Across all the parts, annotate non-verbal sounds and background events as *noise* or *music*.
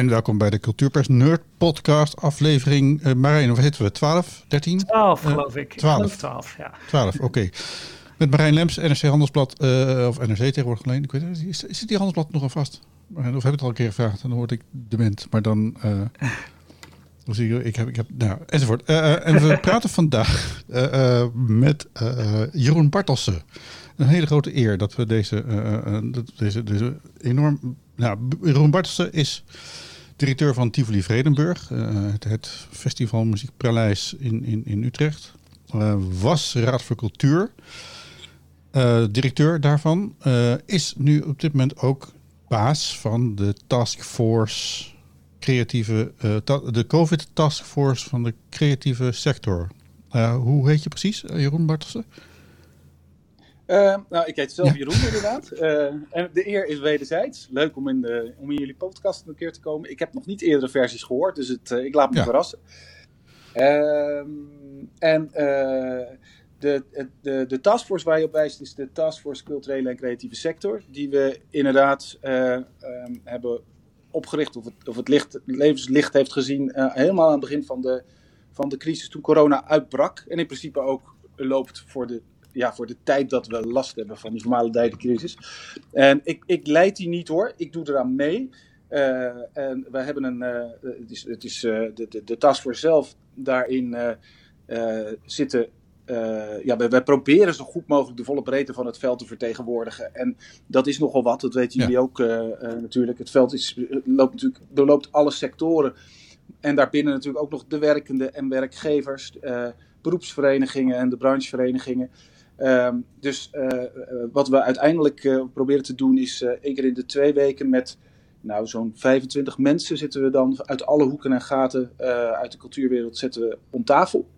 En welkom bij de Cultuurpers Nerd Podcast, aflevering uh, Marijn, of zitten we? 12, 13? 12 geloof ik. 12. 12, ja. 12, oké. Met Marijn Lems, NRC Handelsblad, uh, of NRC tegenwoordig alleen. Ik weet niet, is, is die Handelsblad nog aan vast? Of heb ik het al een keer gevraagd? Dan word ik dement. Maar dan... Uh, zie je, ik heb, ik heb, nou, enzovoort. Uh, en we *laughs* praten vandaag uh, met Jeroen Bartelsen. Een hele grote eer dat we deze, deze, deze enorm... Nou, Jeroen Bartelsen is directeur van Tivoli Vredenburg. Het, het, festival Muziek Praleis in, in, in Utrecht. was Raad voor Cultuur. directeur daarvan. is nu op dit moment ook baas van de taskforce creatieve, de COVID taskforce van de creatieve sector. Hoe heet je precies, Jeroen Bartelsen? Nou, ik heet zelf ja. Jeroen inderdaad. *laughs* en de eer is wederzijds. Leuk om in, de, om in jullie podcast een keer te komen. Ik heb nog niet eerdere versies gehoord, dus het, ik laat me ja. verrassen. Ehm, en de, de, de taskforce waar je op wijst is de Taskforce Culturele en Creatieve Sector. Die we inderdaad um, hebben opgericht of het, of het, licht, het levenslicht heeft gezien. Helemaal aan het begin van de, van de crisis toen corona uitbrak. En in principe ook loopt voor de, ja, voor de tijd dat we last hebben van die normale crisis. En ik, ik leid die niet hoor, ik doe eraan mee. Uh, en we hebben een, uh, het is, het is de, de, de taskforce zelf, daarin zitten uh, ja, wij, wij, proberen zo goed mogelijk de volle breedte van het veld te vertegenwoordigen. En dat is nogal wat, dat weten jullie ook uh, uh, natuurlijk. Het veld is, loopt natuurlijk, doorloopt alle sectoren. En daarbinnen natuurlijk ook nog de werkenden en werkgevers, beroepsverenigingen en de brancheverenigingen. Ehm, dus wat we uiteindelijk proberen te doen is één keer in de twee weken met nou, zo'n 25 mensen zitten we dan uit alle hoeken en gaten uit de cultuurwereld zetten we om tafel.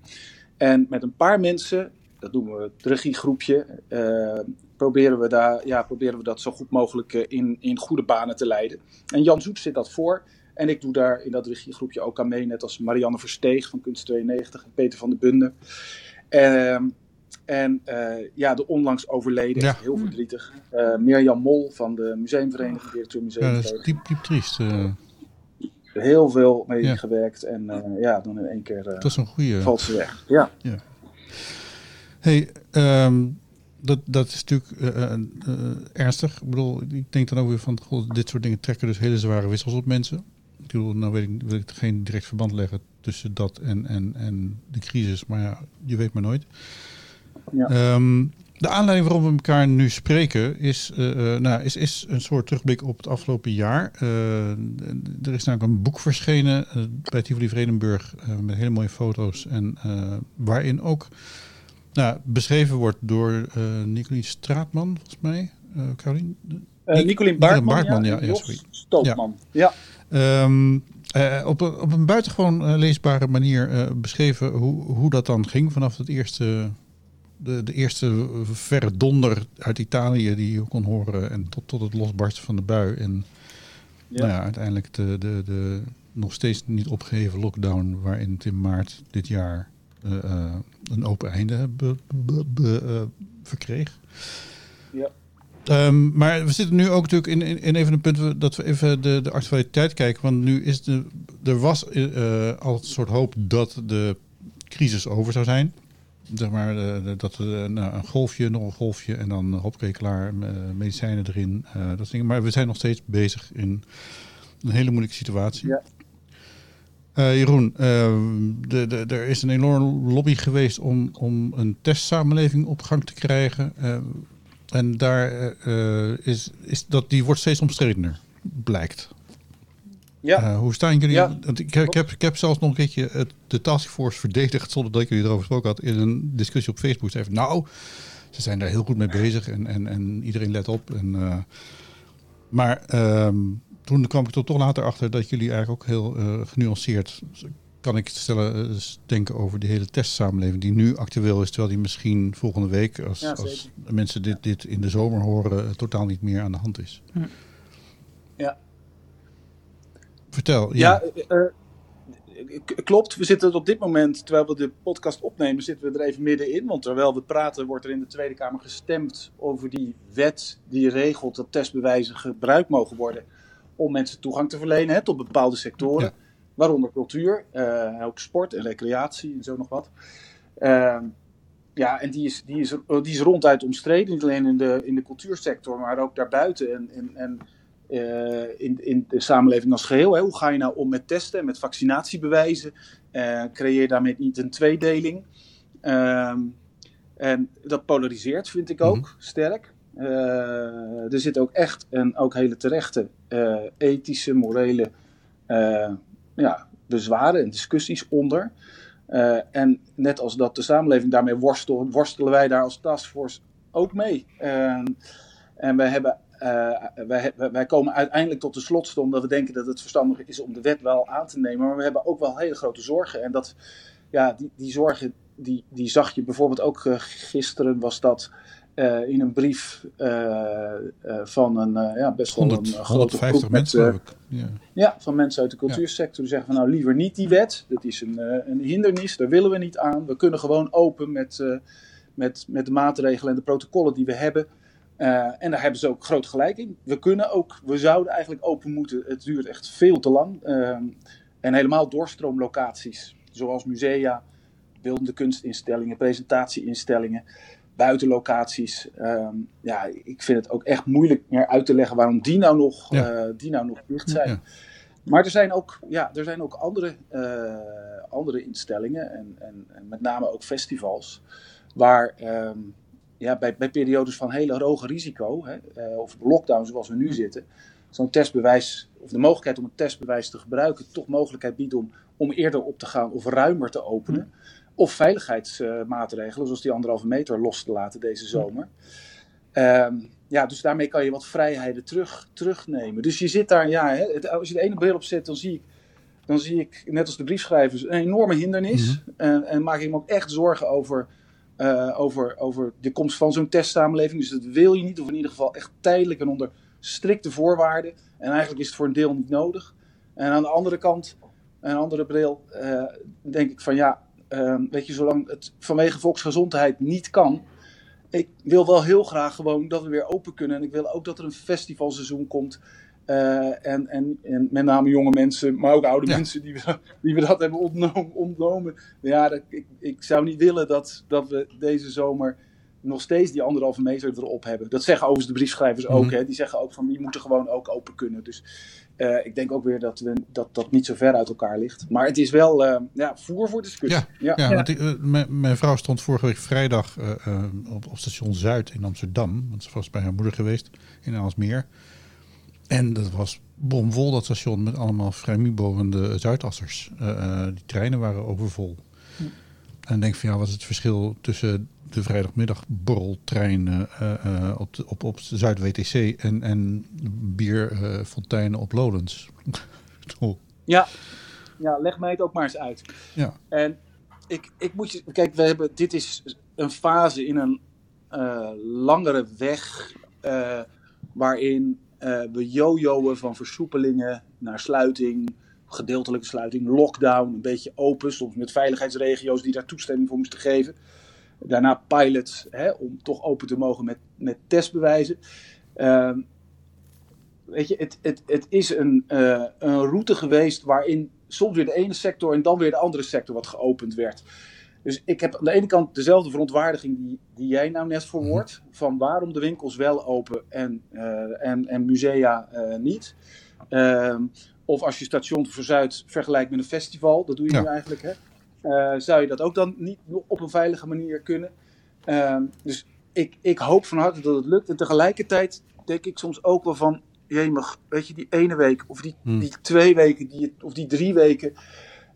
En met een paar mensen, dat noemen we het regiegroepje, uh, proberen, we daar, ja, proberen we dat zo goed mogelijk uh, in, in goede banen te leiden. En Jan Zoet zit dat voor. En ik doe daar in dat regiegroepje ook aan mee, net als Marianne Versteeg van Kunst 92 en Peter van de Bunde. Uh, en eh, ja, de onlangs overleden, ja. heel verdrietig, Mirjam Mol van de museumvereniging, directeur museumvereniging. Ja, dat is diep, diep triest heel veel mee ja. gewerkt. En uh, ja, dan in één keer uh, dat is een goede... valt ze weg. Ja. ja. Hey, um, dat, dat is natuurlijk uh, ernstig. Ik bedoel, ik denk dan ook weer van, goh, dit soort dingen trekken dus hele zware wissels op mensen. Ik bedoel, nou weet ik, wil ik geen direct verband leggen tussen dat en, en, en de crisis, maar ja, je weet maar nooit. Ja. Um, de aanleiding waarom we elkaar nu spreken is, uh, nou, is, is een soort terugblik op het afgelopen jaar. Uh, er is namelijk een boek verschenen uh, bij Tivoli Vredenburg met hele mooie foto's. En waarin ook nou, beschreven wordt door Nicolien Straatman, volgens mij. Carolien? Nicolien Baartman, Baartman ja, ja, ja sorry. Stootman, ja. ja. Um, op, een, op een buitengewoon leesbare manier beschreven hoe, hoe dat dan ging vanaf het eerste de, de eerste verre donder uit Italië die je kon horen. En tot, tot het losbarsten van de bui. En ja. Nou ja, uiteindelijk de, de, de nog steeds niet opgeheven lockdown. Waarin het in maart dit jaar uh, uh, een open einde be, be, be, uh, verkreeg. Ja. Um, maar we zitten nu ook natuurlijk in, in, in even een punt dat we even de, de actualiteit kijken. Want nu is de, er was al een soort hoop dat de crisis over zou zijn zeg maar, uh, dat uh, nou, een golfje, nog een golfje en dan klaar, uh, medicijnen erin, dat dingen. Maar we zijn nog steeds bezig in een hele moeilijke situatie. Ja. Jeroen, de, de, er is een enorme lobby geweest om, om een testsamenleving op gang te krijgen. en daar is, is dat, die wordt steeds omstredener, blijkt. Ja. Uh, hoe staan jullie? Ja. Want ik, ik, heb, ik heb zelfs nog een keertje het, de taskforce verdedigd zonder dat ik jullie erover gesproken had in een discussie op Facebook. Zei nou, ze zijn daar heel goed mee bezig en, en, en iedereen let op. En, uh, maar um, toen kwam ik er toch later achter dat jullie eigenlijk ook heel uh, genuanceerd, kan ik stellen, denken over de hele testsamenleving die nu actueel is, terwijl die misschien volgende week, als, ja, als mensen dit, dit in de zomer horen, totaal niet meer aan de hand is. Hm. Ja, Vertel. Ja, ja uh, klopt. We zitten op dit moment, terwijl we de podcast opnemen, zitten we er even middenin. Want terwijl we praten, wordt er in de Tweede Kamer gestemd over die wet die regelt dat testbewijzen gebruikt mogen worden om mensen toegang te verlenen hè, tot bepaalde sectoren. Waaronder cultuur, ook sport en recreatie en zo nog wat. Ehm, ja, en die is, die, is, die is ronduit omstreden. Niet alleen in de, in de cultuursector, maar ook daarbuiten. En, en, en in, in de samenleving als geheel. Hè. Hoe ga je nou om met testen en met vaccinatiebewijzen? creëer je daarmee niet een tweedeling? Ehm, en dat polariseert, vind ik ook, mhm. sterk. Uh, er zit ook echt en ook hele terechte ethische, morele ja, bezwaren en discussies onder. en net als dat de samenleving daarmee worstelt, worstelen wij daar als taskforce ook mee. en wij, hebben, wij, wij komen uiteindelijk tot de slotsom omdat we denken dat het verstandig is om de wet wel aan te nemen. Maar we hebben ook wel hele grote zorgen. En dat, ja, die, die zorgen die, die zag je bijvoorbeeld ook uh, gisteren, was dat uh, in een brief uh, van een ja, best wel 100, een grote groep mensen, met, ja. ja. van mensen uit de cultuursector. Die zeggen van nou liever niet die wet. Dat is een, een hindernis, daar willen we niet aan. We kunnen gewoon open met, met, met de maatregelen en de protocollen die we hebben. En daar hebben ze ook groot gelijk in. We kunnen ook, we zouden eigenlijk open moeten. Het duurt echt veel te lang. en helemaal doorstroomlocaties, zoals musea, beeldende kunstinstellingen, presentatieinstellingen, buitenlocaties. Um, ja, ik vind het ook echt moeilijk meer uit te leggen waarom die nou nog, ja. uh, die nou nog dicht zijn. Maar er zijn ook, ja, er zijn ook andere, uh, andere instellingen en, en, en, met name ook festivals, waar um, ja, bij, bij periodes van hele hoge risico, hè, uh, of lockdown zoals we nu zitten, zo'n testbewijs, of de mogelijkheid om een testbewijs te gebruiken, toch mogelijkheid biedt om, om eerder op te gaan of ruimer te openen. Of veiligheidsmaatregelen, zoals die anderhalve meter los te laten deze zomer. Um, ja, dus daarmee kan je wat vrijheden terug, terugnemen. Dus je zit daar, ja, hè, als je de ene bril op zet, dan zie ik, dan zie ik net als de briefschrijvers, een enorme hindernis. Mhm. en, en, maak ik me ook echt zorgen over, uh, over, over de komst van zo'n testsamenleving. Dus dat wil je niet, of in ieder geval echt tijdelijk en onder strikte voorwaarden. En eigenlijk is het voor een deel niet nodig. En aan de andere kant, een andere bril, uh, denk ik van ja, Ehm, weet je, zolang het vanwege volksgezondheid niet kan. Ik wil wel heel graag gewoon dat we weer open kunnen. En ik wil ook dat er een festivalseizoen komt. Uh, en, en, en met name jonge mensen, maar ook oude mensen die we, die we dat hebben ontnomen. ontnomen. Ja, dat, ik, ik zou niet willen dat, dat we deze zomer nog steeds die anderhalve meter erop hebben. Dat zeggen overigens de briefschrijvers ook. Mhm. Hè? Die zeggen ook van die moeten gewoon ook open kunnen. Dus uh, ik denk ook weer dat, we, dat dat niet zo ver uit elkaar ligt. Maar het is wel uh, ja, voer voor discussie. Ja, ja. ja, Want ik, uh, mijn vrouw stond vorige week vrijdag op, op station Zuid in Amsterdam. Want ze was bij haar moeder geweest in Aalsmeer. En dat was bomvol dat station met allemaal vrijmiebovende Zuidassers. die treinen waren overvol. En denk van ja, wat is het verschil tussen de vrijdagmiddagborreltrein uh, uh, op, de, op, op Zuid-WTC en, en bierfonteinen op Lowlands. *laughs* ja. ja, leg mij het ook maar eens uit. Ja. En ik, ik moet je, kijk, we hebben, dit is een fase in een uh, langere weg waarin we jojoen van versoepelingen naar sluiting, gedeeltelijke sluiting, lockdown, een beetje open, soms met veiligheidsregio's die daar toestemming voor moesten geven. Daarna pilots, hè, om toch open te mogen met, met testbewijzen. Uh, weet je, het, het, het is een, uh, een route geweest waarin soms weer de ene sector en dan weer de andere sector wat geopend werd. Dus ik heb aan de ene kant dezelfde verontwaardiging die, die jij nou net verwoordt. Mhm. Van waarom de winkels wel open en, uh, en, en musea uh, niet. Ehm, of als je station Zuid vergelijkt met een festival, dat doe je ja. nu eigenlijk. Hè? uh, zou je dat ook dan niet op een veilige manier kunnen. Uh, dus ik, ik hoop van harte dat het lukt. En tegelijkertijd denk ik soms ook wel van, jemig, weet je, die ene week of die, hmm. die twee weken die, of die drie weken,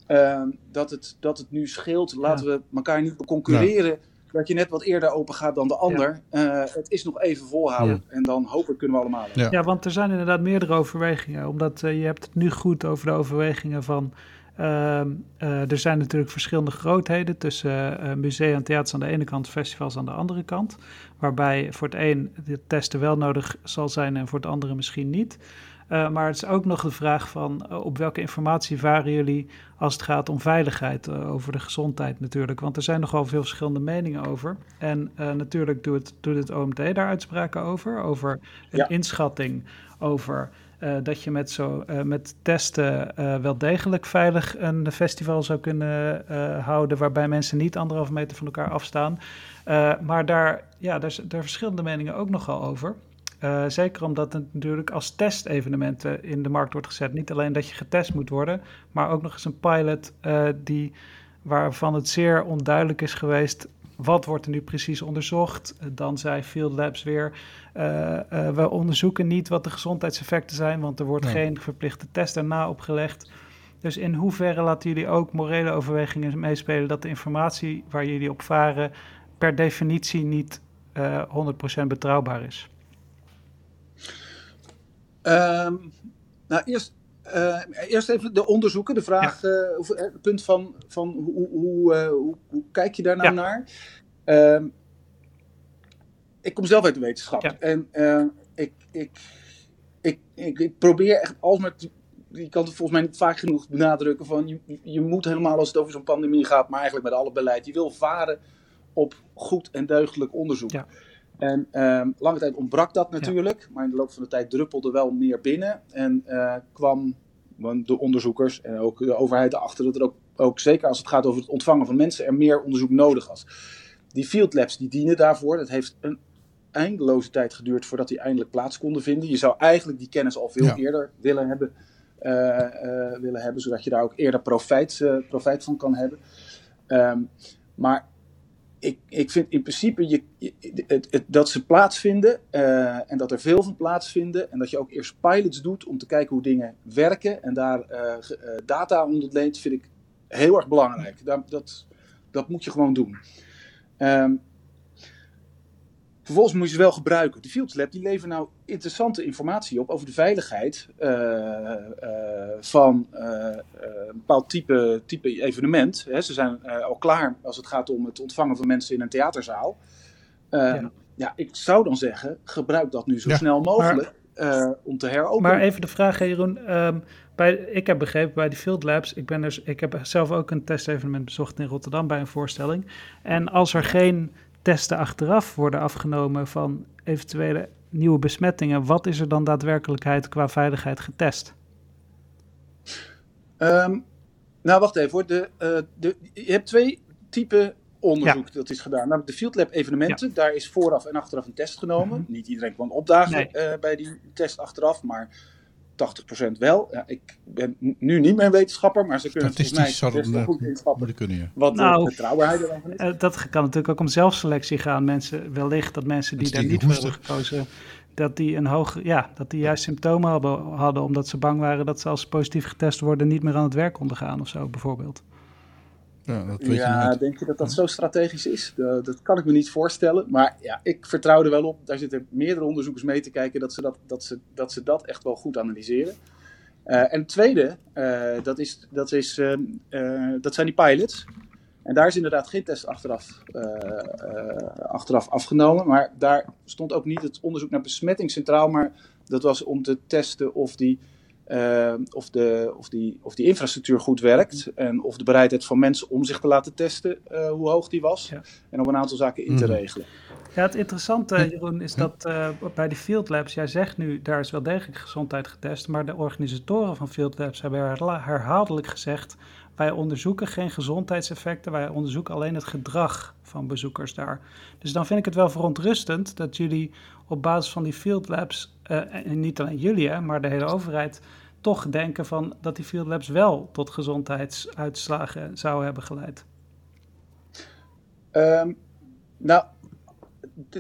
uh, dat, het, dat het nu scheelt. Laten we elkaar niet concurreren. Ja. Dat je net wat eerder open gaat dan de ander. Ja. Uh, het is nog even volhouden. Ja. En dan hopelijk kunnen we allemaal. Ja. ja, want er zijn inderdaad meerdere overwegingen. Omdat uh, je hebt het nu goed over de overwegingen van uh, uh, er zijn natuurlijk verschillende grootheden tussen uh, musea en theaters aan de ene kant, festivals aan de andere kant. Waarbij voor het een het testen wel nodig zal zijn en voor het andere misschien niet. Uh, maar het is ook nog de vraag van op welke informatie varen jullie als het gaat om veiligheid, over de gezondheid natuurlijk. Want er zijn nogal veel verschillende meningen over. En natuurlijk doet het, doet het OMT daar uitspraken over, over een ja. inschatting over dat je met, zo, met testen wel degelijk veilig een festival zou kunnen houden waarbij mensen niet anderhalve meter van elkaar afstaan. maar daar, ja, daar, daar verschillende meningen ook nogal over. Zeker omdat het natuurlijk als testevenementen in de markt wordt gezet. Niet alleen dat je getest moet worden, maar ook nog eens een pilot die, waarvan het zeer onduidelijk is geweest wat wordt er nu precies onderzocht? Dan zei Field Labs weer, uh, we onderzoeken niet wat de gezondheidseffecten zijn, want er wordt geen verplichte test erna opgelegd. Dus in hoeverre laten jullie ook morele overwegingen meespelen dat de informatie waar jullie op varen per definitie niet uh, eh, 100% betrouwbaar is? Um, nou, eerst, uh, eerst even de onderzoeken, de vraag, ja. uh, het punt van, van hoe, hoe, hoe, hoe, kijk je daar nou ja. naar? Um, ik kom zelf uit de wetenschap ja. en ik, ik, ik, ik, ik, probeer echt alsmaar, je kan het volgens mij niet vaak genoeg benadrukken, van je, je moet helemaal als het over zo'n pandemie gaat, maar eigenlijk met alle beleid, je wil varen op goed en deugdelijk onderzoek. Ja. En um, lange tijd ontbrak dat natuurlijk, ja. maar in de loop van de tijd druppelde wel meer binnen. En uh, kwam de onderzoekers en ook de overheid erachter dat er ook, ook, zeker als het gaat over het ontvangen van mensen, er meer onderzoek nodig was. Die field labs die dienen daarvoor. Dat heeft een eindeloze tijd geduurd voordat die eindelijk plaats konden vinden. Je zou eigenlijk die kennis al veel ja. eerder willen hebben, uh, uh, willen hebben, zodat je daar ook eerder profijt, profijt van kan hebben. Um, maar ik, ik vind in principe je, het, het, dat ze plaatsvinden uh, en dat er veel van plaatsvinden. En dat je ook eerst pilots doet om te kijken hoe dingen werken en daar uh, uh, data onder ontleent, vind ik heel erg belangrijk. Dat, dat, moet je gewoon doen. Um, vervolgens moet je ze wel gebruiken. De Fields Lab die leveren nou interessante informatie op over de veiligheid van een bepaald type, type evenement. Hè, ze zijn uh, al klaar als het gaat om het ontvangen van mensen in een theaterzaal. Uh, ja. ja. ik zou dan zeggen, gebruik dat nu zo ja, snel mogelijk maar, uh, om te heropenen. Maar even de vraag, Jeroen. Um, bij, ik heb begrepen bij die Field Labs, ik, ben dus, ik heb zelf ook een testevenement bezocht in Rotterdam bij een voorstelling. En als er geen testen achteraf worden afgenomen van eventuele nieuwe besmettingen, wat is er dan daadwerkelijkheid qua veiligheid getest? Um, nou, wacht even hoor. De, uh, de, je hebt twee typen onderzoek ja. dat is gedaan. Namelijk de Field Lab evenementen. Ja. Daar is vooraf en achteraf een test genomen. Mm -hmm. Niet iedereen kwam opdagen nee. uh, bij die test achteraf, maar 80% wel. Ja, ik ben nu niet meer wetenschapper, maar ze kunnen volgens mij best wel goed inschatten kunnen, ja. wat nou, de betrouwbaarheid ervan is. Uh, dat kan natuurlijk ook om zelfselectie gaan. Mensen, wellicht dat mensen die daar niet voor hebben gekozen dat die een hoog, ja, dat die juist symptomen hadden, hadden, omdat ze bang waren dat ze als positief getest worden niet meer aan het werk konden gaan of zo, bijvoorbeeld. Ja, dat weet ja je denk je dat dat zo strategisch is? Uh, dat kan ik me niet voorstellen. Maar ja, ik vertrouw er wel op. Daar zitten meerdere onderzoekers mee te kijken dat ze dat, dat, ze, dat, ze dat echt wel goed analyseren. Uh, en het tweede, uh, dat, is, dat, is, dat zijn die pilots. En daar is inderdaad geen test achteraf, achteraf afgenomen. Maar daar stond ook niet het onderzoek naar besmetting centraal. Maar dat was om te testen of die, uh, of de, of die, of die infrastructuur goed werkt. En of de bereidheid van mensen om zich te laten testen, hoe hoog die was. Ja. En om een aantal zaken in te mm. regelen. Ja, het interessante, Jeroen, is dat bij de Field Labs, jij zegt nu, daar is wel degelijk gezondheid getest. Maar de organisatoren van Field Labs hebben herhaaldelijk gezegd wij onderzoeken geen gezondheidseffecten, wij onderzoeken alleen het gedrag van bezoekers daar. Dus dan vind ik het wel verontrustend dat jullie op basis van die field labs, en niet alleen jullie, hè, maar de hele overheid, toch denken van dat die field labs wel tot gezondheidsuitslagen zouden hebben geleid. Um, nou,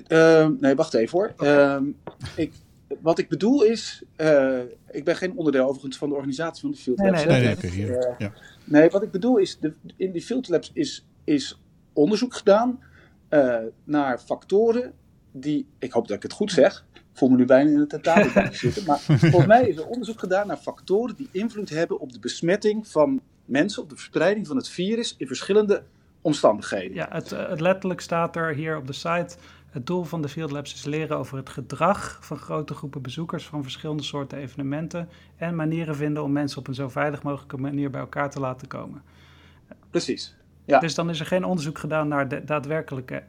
uh, nee, wacht even hoor. Okay. Um, ik, wat ik bedoel is, uh, ik ben geen onderdeel overigens van de organisatie van de Field Labs. Nee, nee, nee, nee, nee, okay, ja. nee wat ik bedoel is, de, in die Field Labs is, is onderzoek gedaan uh, naar factoren die, ik hoop dat ik het goed zeg, ik voel me nu bijna in het tentamen *laughs* zitten, maar volgens mij is er onderzoek gedaan naar factoren die invloed hebben op de besmetting van mensen, op de verspreiding van het virus in verschillende omstandigheden. Ja, het, het letterlijk staat er hier op de site het doel van de Field Labs is leren over het gedrag van grote groepen bezoekers van verschillende soorten evenementen en manieren vinden om mensen op een zo veilig mogelijke manier bij elkaar te laten komen. Precies. Ja. Dus dan is er geen onderzoek gedaan naar de daadwerkelijke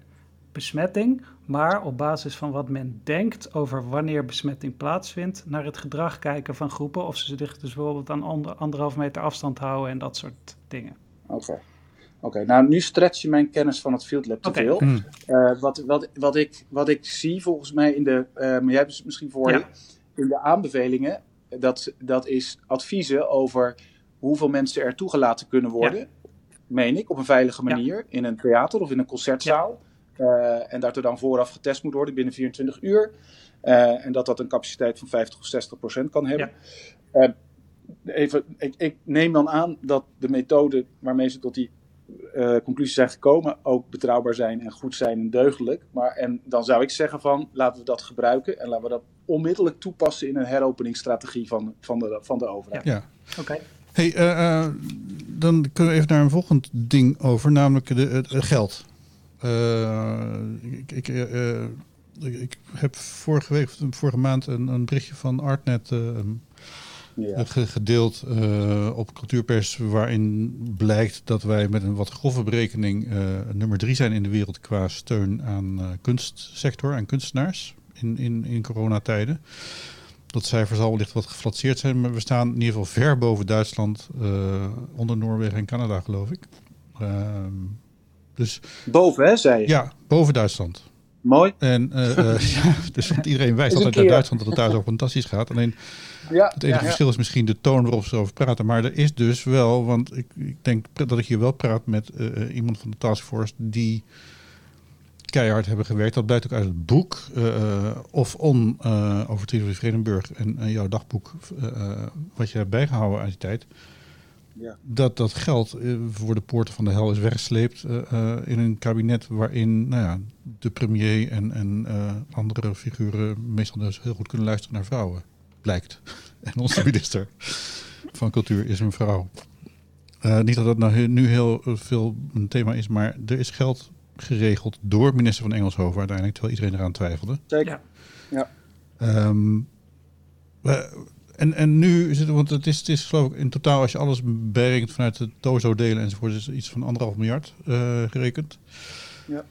besmetting, maar op basis van wat men denkt over wanneer besmetting plaatsvindt, naar het gedrag kijken van groepen. Of ze zich dus bijvoorbeeld aan ander, anderhalf meter afstand houden en dat soort dingen. Oké. Oké, nou nu stretch je mijn kennis van het Field Lab te veel. Hmm. Eh, wat, wat, wat, ik, wat ik zie volgens mij in de, eh, maar jij hebt het misschien voor Ja. je, in de aanbevelingen, dat, dat is adviezen over hoeveel mensen er toegelaten kunnen worden, meen ik, op een veilige Ja. manier, in een theater of in een concertzaal. Eh, en dat er dan vooraf getest moet worden binnen 24 uur. Eh, en dat dat een capaciteit van 50 of 60 procent kan hebben. Eh, even, ik, ik neem dan aan dat de methode waarmee ze tot die eh, conclusies zijn gekomen ook betrouwbaar zijn en goed zijn en deugdelijk. Maar en dan zou ik zeggen van laten we dat gebruiken en laten we dat onmiddellijk toepassen in een heropeningsstrategie van, van, de, van de overheid. Ja. Oké. Hey, eh, eh, dan kunnen we even naar een volgend ding over, namelijk de, het, het geld. Eh, ik, ik, eh, ik, heb vorige week, of vorige maand een, een berichtje van Artnet eh, Ja. ge- gedeeld op cultuurpers, waarin blijkt dat wij met een wat grove berekening nummer drie zijn in de wereld qua steun aan eh kunstsector en kunstenaars in, in, in coronatijden. Dat cijfer zal wellicht wat geflatseerd zijn, maar we staan in ieder geval ver boven Duitsland, onder Noorwegen en Canada, geloof ik. Dus Boven, hè, zei je. ja, boven Duitsland. Mooi. En eh, eh, *laughs* ja, dus want iedereen wijst altijd naar keer. Duitsland dat het daar zo fantastisch gaat. Alleen Ja, het enige ja, verschil is misschien de toon waarop ze over praten. Maar er is dus wel, want ik, ik denk dat ik hier wel praat met eh, iemand van de taskforce die keihard hebben gewerkt. Dat blijkt ook uit het boek Of On over Tivoli Vredenburg en jouw dagboek, wat je hebt bijgehouden uit die tijd. Ja. Dat dat geld eh, voor de poorten van de hel is weggesleept eh, eh, in een kabinet waarin nou ja, de premier en, en eh, andere figuren meestal dus heel goed kunnen luisteren naar vrouwen. Blijkt. *laughs* En onze *laughs* minister van Cultuur is een vrouw. Eh, niet dat dat nou he- nu heel veel een thema is, maar er is geld geregeld door minister van Engelshoven uiteindelijk, terwijl iedereen eraan twijfelde. Zeker. Ja. Ehm, we- en, en nu is het, want het is, het is geloof ik in totaal, als je alles berekent vanuit de TOZO-delen enzovoort, is iets van anderhalf miljard eh, gerekend. Ja.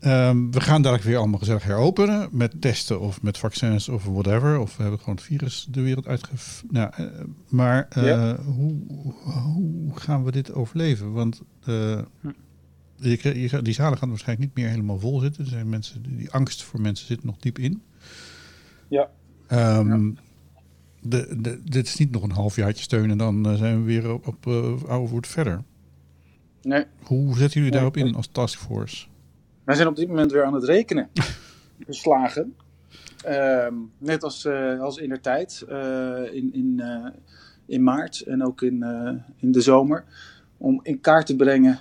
Ehm, we gaan dadelijk weer allemaal gezellig heropenen met testen of met vaccins of whatever. Of we hebben gewoon het virus de wereld uitgef... Nou, eh, maar eh, Ja. hoe, hoe gaan we dit overleven? Want Hm. je, je, die zalen gaan waarschijnlijk niet meer helemaal vol zitten. Er zijn mensen, die angst voor mensen zit nog diep in. Ja. Ehm, de, de, dit is niet nog een halfjaartje steun en dan eh, zijn we weer op, op eh, oude voet verder. Nee. Hoe zetten jullie daarop in als taskforce? Wij zijn op dit moment weer aan het rekenen. *laughs* Geslagen. Ehm, net als, eh, als in der tijd, in, in, in maart en ook in, in de zomer. Om in kaart te brengen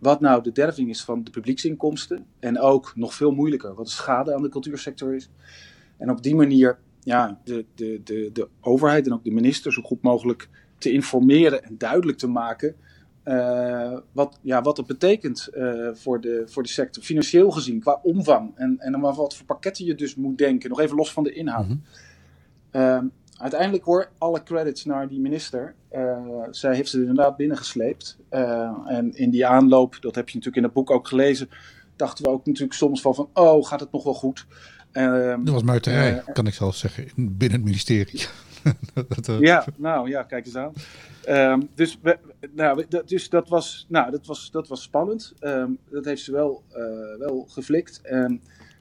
wat nou de derving is van de publieksinkomsten. En ook nog veel moeilijker, wat de schade aan de cultuursector is. En op die manier ja, de, de, de, de overheid en ook de minister zo goed mogelijk te informeren en duidelijk te maken eh, wat, ja, wat dat betekent eh, voor, de, voor de sector, financieel gezien, qua omvang. En, en om wat voor pakketten je dus moet denken, nog even los van de inhoud. Mhm. Ehm, uiteindelijk hoor alle credits naar die minister. Eh, zij heeft ze inderdaad binnengesleept. En in die aanloop, dat heb je natuurlijk in het boek ook gelezen, dachten we ook natuurlijk soms van, van oh, gaat het nog wel goed? Ehm, Dat was muiterij, eh, kan ik zelfs zeggen, in- binnen het ministerie. *laughs* dat, eh, Ja, nou ja, kijk eens aan. Ehm, dus, we, nou, dat, dus dat was, nou, dat was, dat was spannend. Ehm, dat heeft ze wel, eh, wel geflikt.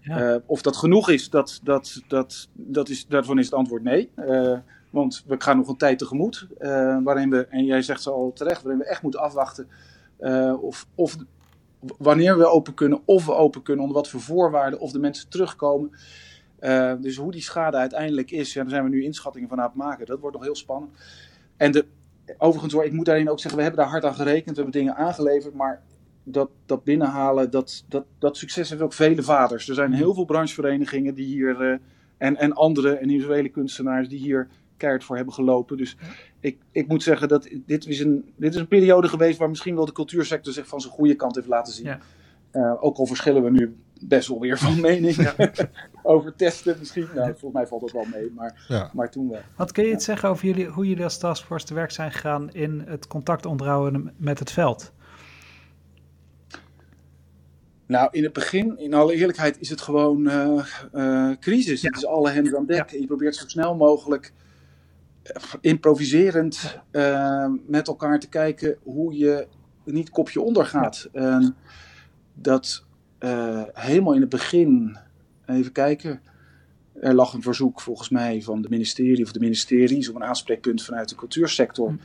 Ja. eh, of dat genoeg is, dat, dat, dat, dat is, daarvan is het antwoord nee. Eh, want we gaan nog een tijd tegemoet. eh, waarin we, en jij zegt zo al terecht, waarin we echt moeten afwachten. eh, of, of wanneer we open kunnen, of we open kunnen, onder wat voor voorwaarden, of de mensen terugkomen. Eh, dus hoe die schade uiteindelijk is, ja, daar zijn we nu inschattingen van aan het maken. Dat wordt nog heel spannend. En de, overigens hoor, ik moet daarin ook zeggen, we hebben daar hard aan gerekend, we hebben dingen aangeleverd, maar dat, dat binnenhalen, dat, dat, dat succes heeft ook vele vaders. Er zijn heel veel brancheverenigingen die hier, eh, en, en andere en individuele kunstenaars die hier keihard voor hebben gelopen. Dus ik, ik moet zeggen dat dit is, een, dit is een periode geweest waar misschien wel de cultuursector zich van zijn goede kant heeft laten zien. Ja. Eh, ook al verschillen we nu best wel weer van mening *laughs* over testen misschien. Nou, volgens mij valt dat wel mee, maar, ja. maar toen wel. Wat kun je iets zeggen over jullie, hoe jullie als taskforce te werk zijn gegaan in het contact onderhouden met het veld? Nou, in het begin, in alle eerlijkheid, is het gewoon uh, crisis. Het is alle hens aan dek. Je probeert zo snel mogelijk improviserend met elkaar te kijken hoe je niet kopje onder gaat. En dat helemaal in het begin, even kijken, er lag een verzoek volgens mij van de ministerie of de ministeries om een aanspreekpunt vanuit de cultuursector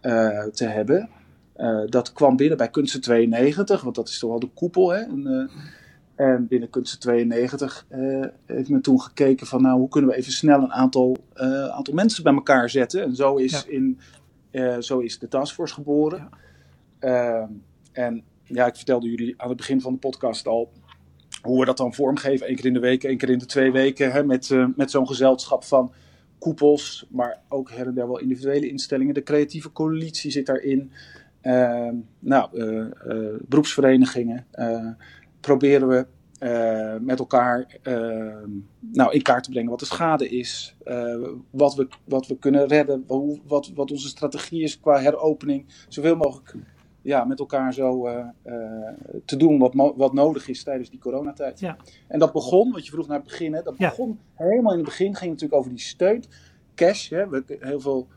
hm. te hebben. Dat kwam binnen bij Kunsten 92, want dat is toch wel de koepel. Hè? En, en binnen Kunsten 92 uh, heeft men toen gekeken van nou, hoe kunnen we even snel een aantal, aantal mensen bij elkaar zetten. En zo is, ja. in, zo is de taskforce geboren. Ja. Ehm, en ja, ik vertelde jullie aan het begin van de podcast al hoe we dat dan vormgeven. Eén keer in de week, één keer in de twee weken. Hè, met, met zo'n gezelschap van koepels, maar ook her en der wel individuele instellingen. De creatieve coalitie zit daarin. Ehm, nou, beroepsverenigingen proberen we met elkaar ehm, nou, in kaart te brengen wat de schade is, wat, we, wat we kunnen redden, hoe, wat, wat onze strategie is qua heropening. Zoveel mogelijk ja, met elkaar zo te doen wat, wat nodig is tijdens die coronatijd. Ja. En dat begon, wat je vroeg naar het begin, hè, dat begon helemaal in het begin, ging natuurlijk over die steun. Cash, hè, we, heel veel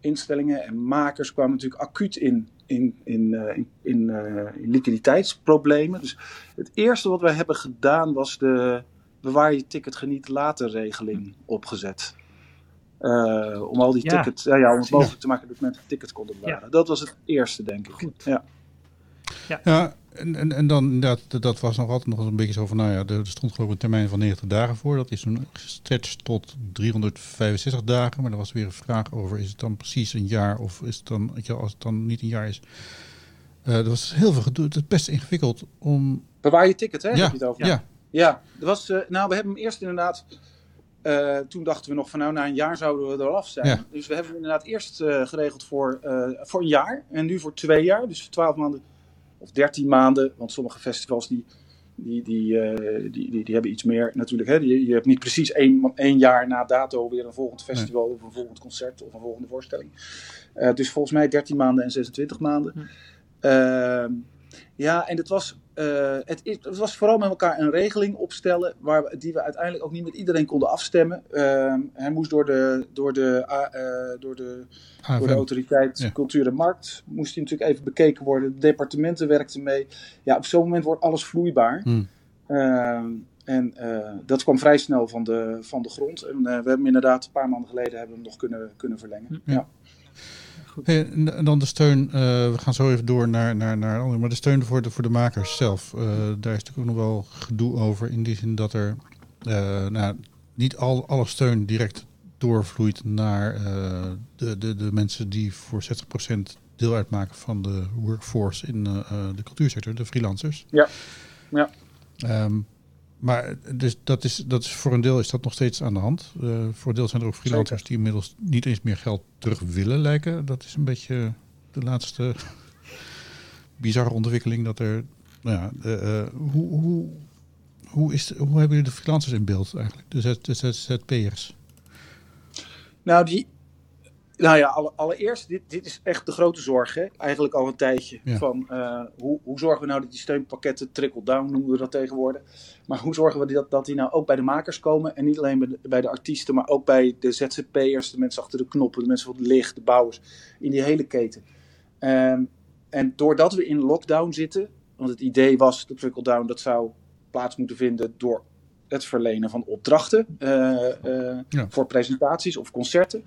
instellingen en makers kwamen natuurlijk acuut in in, in, uh, in, in, uh, in, liquiditeitsproblemen. Dus het eerste wat wij hebben gedaan was de bewaar je ticket geniet later regeling opgezet. Uh, om al die ja. tickets, ja, ja, om het mogelijk te maken dat mensen tickets konden bewaren. Ja. Dat was het eerste, denk ik. Goed. Ja. Ja. En, en, en dan inderdaad, dat was nog altijd nog een beetje zo van, nou ja, er stond geloof ik een termijn van 90 dagen voor. Dat is toen gestretched tot 365 dagen. Maar er was weer een vraag over, is het dan precies een jaar of is het dan, als het dan niet een jaar is. Uh, er was heel veel gedoe, het is best ingewikkeld om... Bewaar je ticket, hè? Ja, heb je het over? ja. Ja, er was, uh, nou we hebben hem eerst inderdaad... Uh, toen dachten we nog van nou, na een jaar zouden we er af zijn. Ja. Dus we hebben hem inderdaad eerst geregeld voor, voor een jaar. En nu voor twee jaar, dus voor twaalf maanden of 13 maanden. Want sommige festivals die, die, die, uh, die, die, die, hebben iets meer natuurlijk. Hè? Je, je hebt niet precies één, één jaar na dato weer een volgend festival of een volgend concert of een volgende voorstelling. Uh, dus volgens mij 13 maanden en 26 maanden. Uh, ja, en het was, uh, het, het, was vooral met elkaar een regeling opstellen waar die we uiteindelijk ook niet met iedereen konden afstemmen. Uh, hij moest door de, door de, uh, door de, door de autoriteit ja. Cultuur en Markt, moest hij natuurlijk even bekeken worden. De departementen werkten mee. Ja, op zo'n moment wordt alles vloeibaar. Hmm. en dat kwam vrij snel van de, van de grond. En we hebben inderdaad een paar maanden geleden hebben we hem nog kunnen, kunnen verlengen. ja. ja. Hey, en dan de steun, uh, we gaan zo even door naar, naar, naar andere, maar de steun voor de, voor de makers zelf. Uh, daar is natuurlijk ook nog wel gedoe over in die zin dat er uh, nou, niet al, alle steun direct doorvloeit naar de, de, de mensen die voor 60% deel uitmaken van de workforce in de cultuursector, de freelancers. Ja, ja. Um, maar dus dat is, dat is voor een deel is dat nog steeds aan de hand. Uh, voor een deel zijn er ook freelancers die inmiddels niet eens meer geld terug willen lijken. Dat is een beetje de laatste *laughs* bizarre ontwikkeling. Dat er, nou ja, uh, hoe, hoe, hoe, is, hoe hebben jullie de freelancers in beeld eigenlijk? De, de ZZP'ers? Nou, die, nou ja, allereerst, dit, dit is echt de grote zorg, hè? eigenlijk al een tijdje. Van, uh, hoe, hoe zorgen we nou dat die steunpakketten, trickle-down noemen we dat tegenwoordig. Maar hoe zorgen we dat, dat die nou ook bij de makers komen. En niet alleen bij de, bij de artiesten, maar ook bij de ZZP'ers, de mensen achter de knoppen, de mensen van het licht, de bouwers. In die hele keten. Um, en doordat we in lockdown zitten, want het idee was, de trickle-down, dat zou plaats moeten vinden door het verlenen van opdrachten uh, uh, ja. voor presentaties of concerten.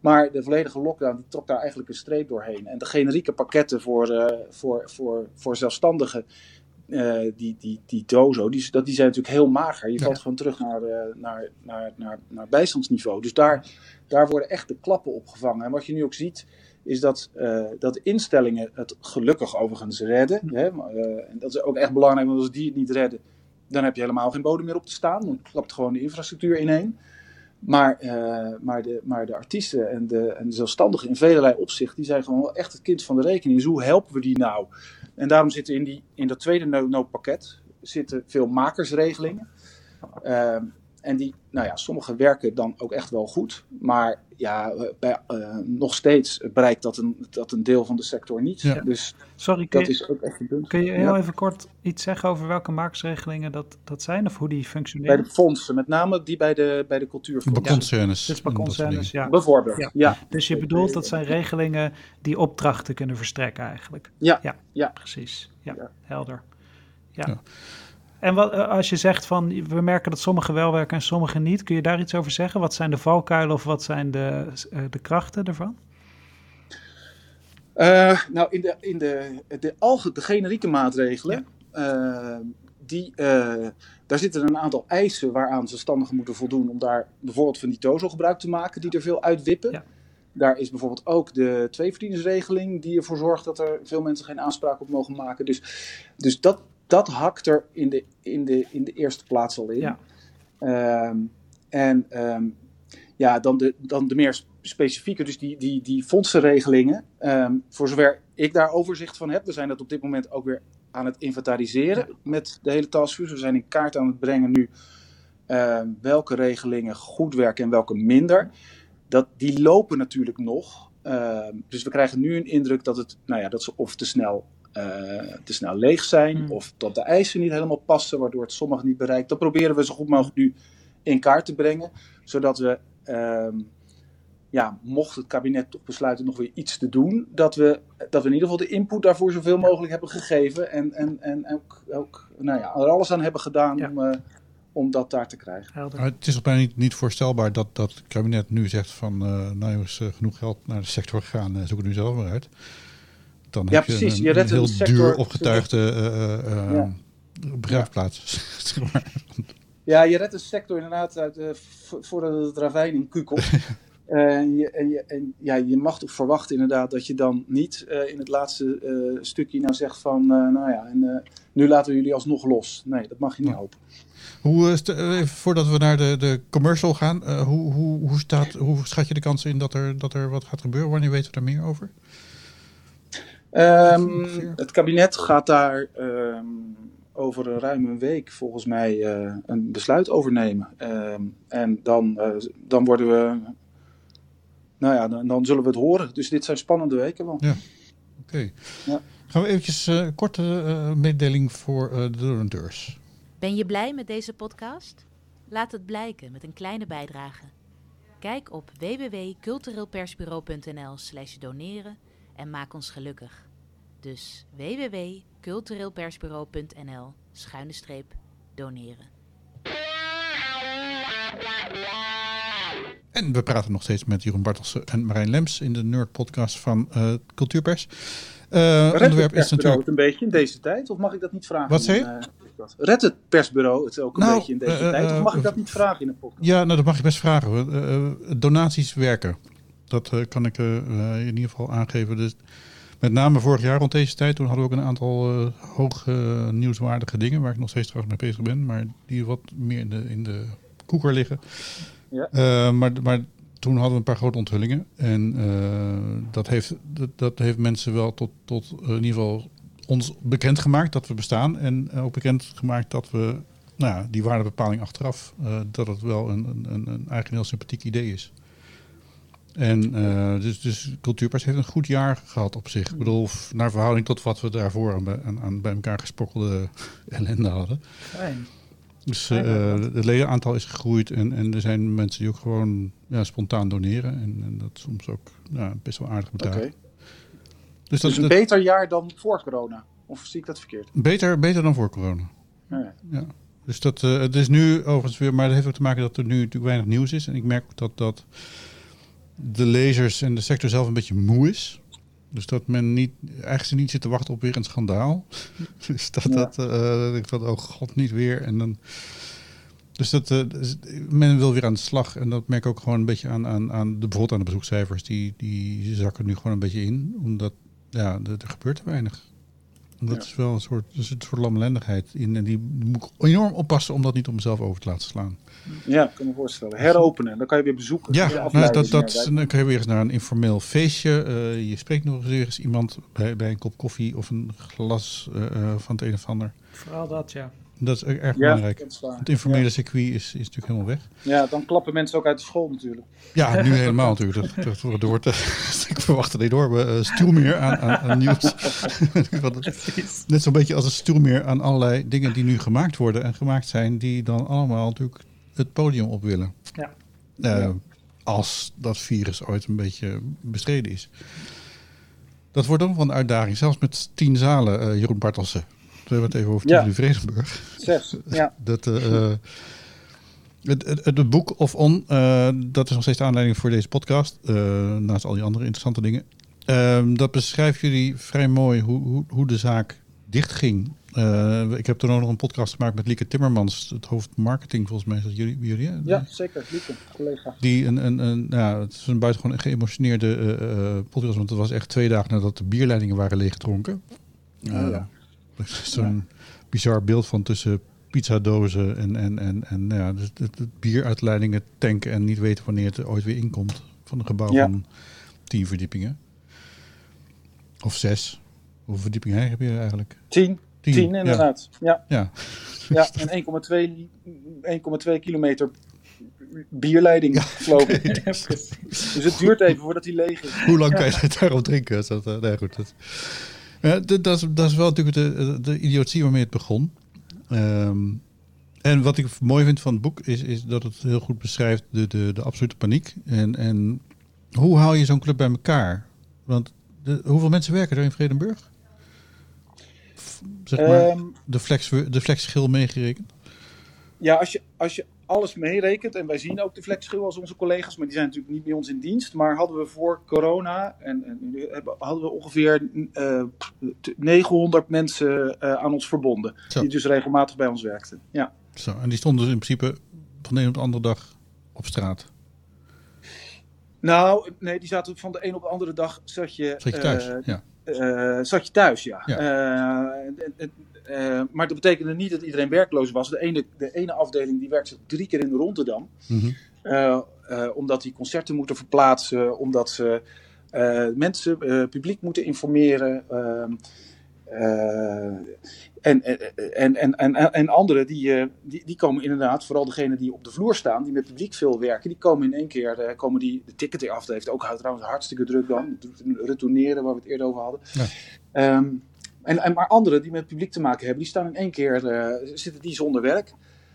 Maar de volledige lockdown die trok daar eigenlijk een streep doorheen. En de generieke pakketten voor, uh, voor, voor, voor zelfstandigen, die, die, die dozo, die, dat, die zijn natuurlijk heel mager. Je ja. valt gewoon terug naar, naar, naar, naar, naar bijstandsniveau. Dus daar, daar worden echt de klappen opgevangen. En wat je nu ook ziet, is dat, dat de instellingen het gelukkig overigens redden. Hè? en dat is ook echt belangrijk, want als die het niet redden dan heb je helemaal geen bodem meer op te staan. Dan klapt gewoon de infrastructuur ineen. Maar, uh, maar, de, maar de artiesten en de, en de zelfstandigen in velelei opzicht, die zijn gewoon wel echt het kind van de rekening. Dus hoe helpen we die nou? En daarom zitten in, die, in dat tweede noodpakket zitten veel makersregelingen. Uh, en die, nou ja, sommige werken dan ook echt wel goed. Maar ja, bij, uh, nog steeds bereikt dat een, dat een deel van de sector niet. Ja. Dus Sorry, dat je, is ook echt een punt. Kun je heel even kort iets zeggen over welke marktregelingen dat, dat zijn of hoe die functioneren? Bij de fondsen, met name die bij de, bij de cultuurfondsen. Bij concernes. Dus bij concernes, ja. Bijvoorbeeld, ja. Dus je bedoelt dat zijn regelingen die opdrachten kunnen verstrekken eigenlijk? Ja. Ja, ja. precies. Ja, helder. ja. En wat, eh, als je zegt van we merken dat sommigen wel werken en sommigen niet, kun je daar iets over zeggen? Wat zijn de valkuilen of wat zijn de, uh, de krachten ervan? Uh, nou, in de, in de, de, alge, de generieke maatregelen, ja. die, daar zitten een aantal eisen waaraan zelfstandigen moeten voldoen om daar bijvoorbeeld van die TOZO gebruik te maken, die er veel uitwippen. Ja. Daar is bijvoorbeeld ook de tweeverdienersregeling die ervoor zorgt dat er veel mensen geen aanspraak op mogen maken. Dus, dus dat, dat hakt er in de, in de, in de eerste plaats al in. Ja. Ehm, en ehm, ja, dan de, dan de meer specifieke, dus die, die, die fondsenregelingen. Ehm, voor zover ik daar overzicht van heb, we zijn dat op dit moment ook weer aan het inventariseren met de hele taskforce. We zijn in kaart aan het brengen nu welke regelingen goed werken en welke minder. Dat, die lopen natuurlijk nog. dus we krijgen nu een indruk dat, het, nou ja, dat ze of te snel te snel leeg zijn hmm. of dat de eisen niet helemaal passen, waardoor het sommigen niet bereikt. Dat proberen we zo goed mogelijk nu in kaart te brengen, zodat we, uh, ja, mocht het kabinet toch besluiten nog weer iets te doen, dat we, dat we in ieder geval de input daarvoor zoveel mogelijk hebben gegeven en, en, en ook, ook nou ja, er alles aan hebben gedaan om, uh, om dat daar te krijgen. het is bijna niet, niet voorstelbaar dat, dat het kabinet nu zegt van, uh, nou is genoeg geld naar de sector gegaan, zoek het nu zelf maar uit. Dan ja, heb je precies. een, je redt heel sector, duur opgetuigde uh, ja. begraafplaats. *laughs* ja, je redt een sector inderdaad uit, voordat het ravijn in kukelt. *laughs* en, je, en, je, en ja, je mag toch verwachten inderdaad dat je dan niet in het laatste stukje nou zegt van, nou ja, en, nu laten we jullie alsnog los. Nee, dat mag je niet hopen. Hoe, even voordat we naar de, de commercial gaan, hoe, hoe, hoe, staat, hoe schat je de kans in dat er, dat er wat gaat gebeuren? Wanneer weten we daar meer over? Um, het kabinet gaat daar um, over een ruim een week volgens mij uh, een besluit over nemen. Um, en dan, uh, dan worden we. Nou ja, dan, dan, zullen we het horen. Dus dit zijn spannende weken wel. Ja, oké. Okay. Ja. Gaan we eventjes uh, korte mededeling voor de donateurs. Ben je blij met deze podcast? Laat het blijken met een kleine bijdrage. Kijk op www.cultureelpersbureau.nl slash doneren en maak ons gelukkig. Dus www.cultureelpersbureau.nl schuine streep doneren. En we praten nog steeds met Jeroen Bartelsen en Marijn Lems in de Nerd Podcast van uh, Cultuurpers. Uh, onderwerp is natuurlijk een beetje in deze tijd, of mag ik dat niet vragen? Wat zei je? Uh, Red het persbureau het ook een nou, beetje in deze tijd, of mag ik dat niet vragen in een podcast? Ja, nou dat mag je best vragen. donaties werken. Dat kan ik in ieder geval aangeven. Dus met name vorig jaar rond deze tijd, toen hadden we ook een aantal uh, hoog uh, nieuwswaardige dingen, waar ik nog steeds trouwens mee bezig ben, maar die wat meer in de, in de koeker liggen. Ja. Uh, maar, maar toen hadden we een paar grote onthullingen. En dat, heeft, dat, dat, heeft mensen wel tot, tot in ieder geval ons bekendgemaakt dat we bestaan. En ook bekendgemaakt dat we, nou ja, die waardebepaling achteraf, dat het wel een, een, een, een heel sympathiek idee is. En uh, dus, dus Cultuurpas heeft een goed jaar gehad op zich. Ik bedoel, naar verhouding tot wat we daarvoor aan, aan bij elkaar gesprokkelde *laughs* ellende hadden. Fijn. Dus uh, het ledenaantal is gegroeid en, en er zijn mensen die ook gewoon ja, spontaan doneren. En, en dat soms ook ja, best wel aardig bedrag. Okay. Dus, dat, dus een beter jaar dan voor corona? Of zie ik dat verkeerd? Beter, beter dan voor corona. ja. ja. Dus dat, uh, het is nu overigens weer, maar dat heeft ook te maken dat er nu natuurlijk weinig nieuws is. En ik merk dat dat de lezers en de sector zelf een beetje moe is. Dus dat men niet, eigenlijk niet zit te wachten op weer een schandaal. *laughs* dus dat, dat, uh, ik oh god, niet weer. En dan, dus dat, uh, men wil weer aan de slag. En dat merk ik ook gewoon een beetje aan, aan, aan de, bijvoorbeeld aan de bezoekcijfers. Die, die zakken nu gewoon een beetje in. Omdat, ja, er, er gebeurt te weinig. Dat is wel een soort, dus een soort lamlendigheid in. En die moet ik enorm oppassen om dat niet op mezelf over te laten slaan. Ja, ik kan me voorstellen. Heropenen, dan kan je weer bezoeken. Ja, nou, dat, dat, dan kan je weer eens naar een informeel feestje. Uh, je spreekt nog eens iemand bij, bij een kop koffie of een glas uh, van het een of ander. Vooral dat, ja. Dat is erg Ja, belangrijk. dat. Het informele circuit is, is natuurlijk helemaal weg. Ja, dan klappen mensen ook uit de school natuurlijk. Ja, nu helemaal natuurlijk. Dat, dat, wordt- er wordt, *laughs* ik verwacht een enorme uh, stuurmeer aan, aan, aan nieuws. *laughs* Net zo'n beetje als een stuurmeer aan allerlei dingen die nu gemaakt worden en gemaakt zijn, die dan allemaal natuurlijk het podium op willen. Ja. Eh, Als dat virus ooit een beetje bestreden is. Dat wordt ook wel een uitdaging, zelfs met tien zalen, eh, Jeroen Bartelsen. We hebben het even over Ja. Zes. *laughs* Ja. Dat, eh, het, het, het boek of on, dat is nog steeds de aanleiding voor deze podcast. naast al die andere interessante dingen. Ehm, dat beschrijven jullie vrij mooi hoe, hoe, hoe de zaak dichtging. Eh, ik heb toen ook nog een podcast gemaakt met Lieke Timmermans, het hoofd marketing volgens mij. Is dat jullie, jullie hè? ja, zeker. Lieke, collega. Die een, een, een, ja, het is een buitengewoon geëmotioneerde eh, eh, podcast, want het was echt twee dagen nadat de bierleidingen waren leeggedronken. Oh, Eh, ja. is Zo'n bizar beeld van tussen pizzadozen en, en, en, en nou ja, dus het, het bier uit leidingen tanken en niet weten wanneer het er ooit weer inkomt. Van een gebouw Ja. van tien verdiepingen. Of zes. Hoeveel verdiepingen heb je eigenlijk? Tien. Tien, Tien, inderdaad. Ja. Ja. Ja, en 1,2 1,2 kilometer bierleiding, geloof *laughs* ik. Dus het duurt even voordat hij leeg is. Hoe lang kan je daarop drinken? Is dat, eh, nee, goed. Dat, ja, dat, dat, is, dat is wel natuurlijk de, de idiotie waarmee het begon. Ehm, en wat ik mooi vind van het boek is, is dat het heel goed beschrijft de, de, de absolute paniek. En, en hoe hou je zo'n club bij elkaar? Want de, hoeveel mensen werken er in Vredenburg? F- Zeg maar, Ehm, de, flex, de flexschil meegerekend? ja, als je, als je alles meerekent, en wij zien ook de flexschil als onze collega's, maar die zijn natuurlijk niet bij ons in dienst. Maar hadden we voor corona, en, en hadden we ongeveer eh, 900 mensen eh, aan ons verbonden. Zo. Die dus regelmatig bij ons werkten. Ja. Zo, en die stonden dus in principe van de een op de andere dag op straat. Nou, nee, die zaten van de een op de andere dag, zat je, Zat je thuis? eh, ja. Eh, zat je thuis, ja. Ja. Eh, eh, maar dat betekende niet dat iedereen werkloos was. De ene, de ene afdeling die werkte drie keer in de Rotterdam. Eh, eh, omdat die concerten moeten verplaatsen, omdat ze mensen, publiek moeten informeren. Eh, en, en, en, en, en anderen die, eh, die, die komen inderdaad, vooral degenen die op de vloer staan, die met publiek veel werken, die komen in één keer, eh, komen die, de ticketerafdeling heeft ook trouwens hartstikke druk dan, retourneren waar we het eerder over hadden. Ja. Ehm, en, en, maar anderen die met publiek te maken hebben, die staan in één keer, eh, zitten die zonder werk.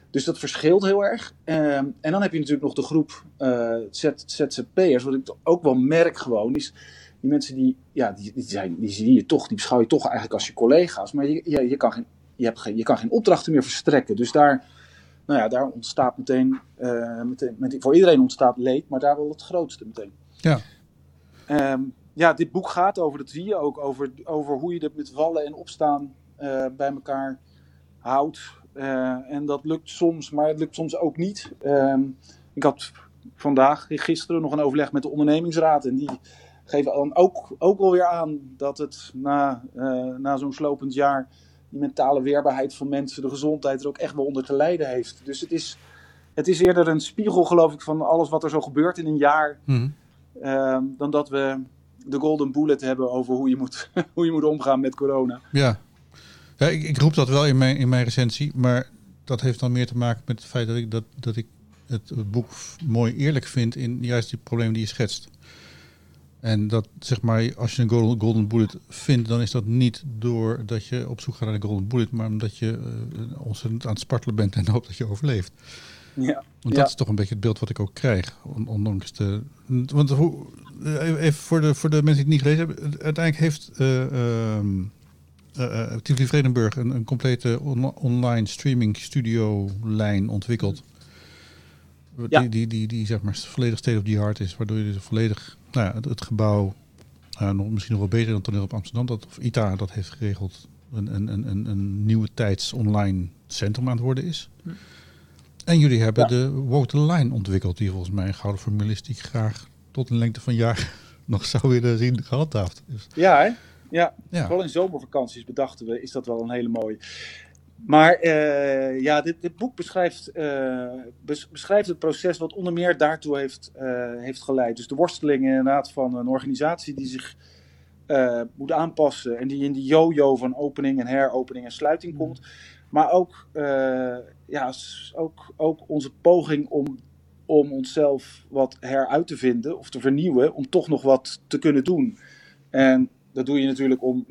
Dus dat verschilt heel erg. Ehm, en dan heb je natuurlijk nog de groep eh, Z- ZZP'ers. Wat ik ook wel merk gewoon is... Die mensen die, ja, die, die, zijn, die zie je toch, die beschouw je toch eigenlijk als je collega's. Maar je, je, je, kan, geen, je, hebt geen, je kan geen opdrachten meer verstrekken. Dus daar, nou ja, daar ontstaat meteen, eh, meteen met, voor iedereen ontstaat leed, maar daar wel het grootste meteen. Ja. Ehm, ja, dit boek gaat over, dat zie je ook, over, over hoe je dat met vallen en opstaan eh, bij elkaar houdt. Eh, en dat lukt soms, maar het lukt soms ook niet. Ehm, ik had vandaag, gisteren, nog een overleg met de ondernemingsraad. En die geven dan ook, ook wel weer aan dat het na, eh, na zo'n slopend jaar... die mentale weerbaarheid van mensen, de gezondheid er ook echt wel onder te lijden heeft. Dus het is, het is eerder een spiegel, geloof ik, van alles wat er zo gebeurt in een jaar... Mhm. Ehm, dan dat we de golden bullet hebben over hoe je moet, *laughs* hoe je moet omgaan met corona. Ja, ja ik, ik roep dat wel in mijn, in mijn recensie, maar dat heeft dan meer te maken met het feit dat ik, dat, dat ik het, het boek mooi eerlijk vind in juist die problemen die je schetst. En dat zeg maar, als je een golden, golden bullet vindt, dan is dat niet door dat je op zoek gaat naar de golden bullet, maar omdat je uh, ontzettend aan het spartelen bent en *laughs* hoopt dat je overleeft. Ja. Want Ja. dat is toch een beetje het beeld wat ik ook krijg. on- Ondanks de. Want hoe, eh, even voor de, voor de mensen die het niet gelezen hebben. Uiteindelijk heeft ehm eh, eh, Tivoli Vredenburg een, een complete on- online streaming studio lijn ontwikkeld. Ja. Die, die, die, die zeg maar volledig state of the art is. Waardoor je dus volledig nou ja, het, het gebouw. eh, nog, misschien nog wel beter dan Toneel op Amsterdam. Dat, of ITA dat heeft geregeld. Een, een, een, een, een nieuwe tijds online centrum aan het worden is. En jullie hebben Ja. de Walk the Line ontwikkeld, die volgens mij een gouden formule is die ik graag tot een lengte van jaar *laughs* nog zou willen zien gehandhaafd. Dus, Ja, hè? Ja, ja. vooral in zomervakanties bedachten we, is dat wel een hele mooie. Maar eh, ja, dit, dit boek beschrijft, eh, bes- beschrijft het proces wat onder meer daartoe heeft, eh, heeft geleid. Dus de worsteling inderdaad van een organisatie die zich moet aanpassen. En die in die yo-yo van opening en heropening en sluiting mm. komt. Maar ook, ja, ook, ook onze poging om, om onszelf wat heruit te vinden of te vernieuwen. Om toch nog wat te kunnen doen. En dat doe je natuurlijk om,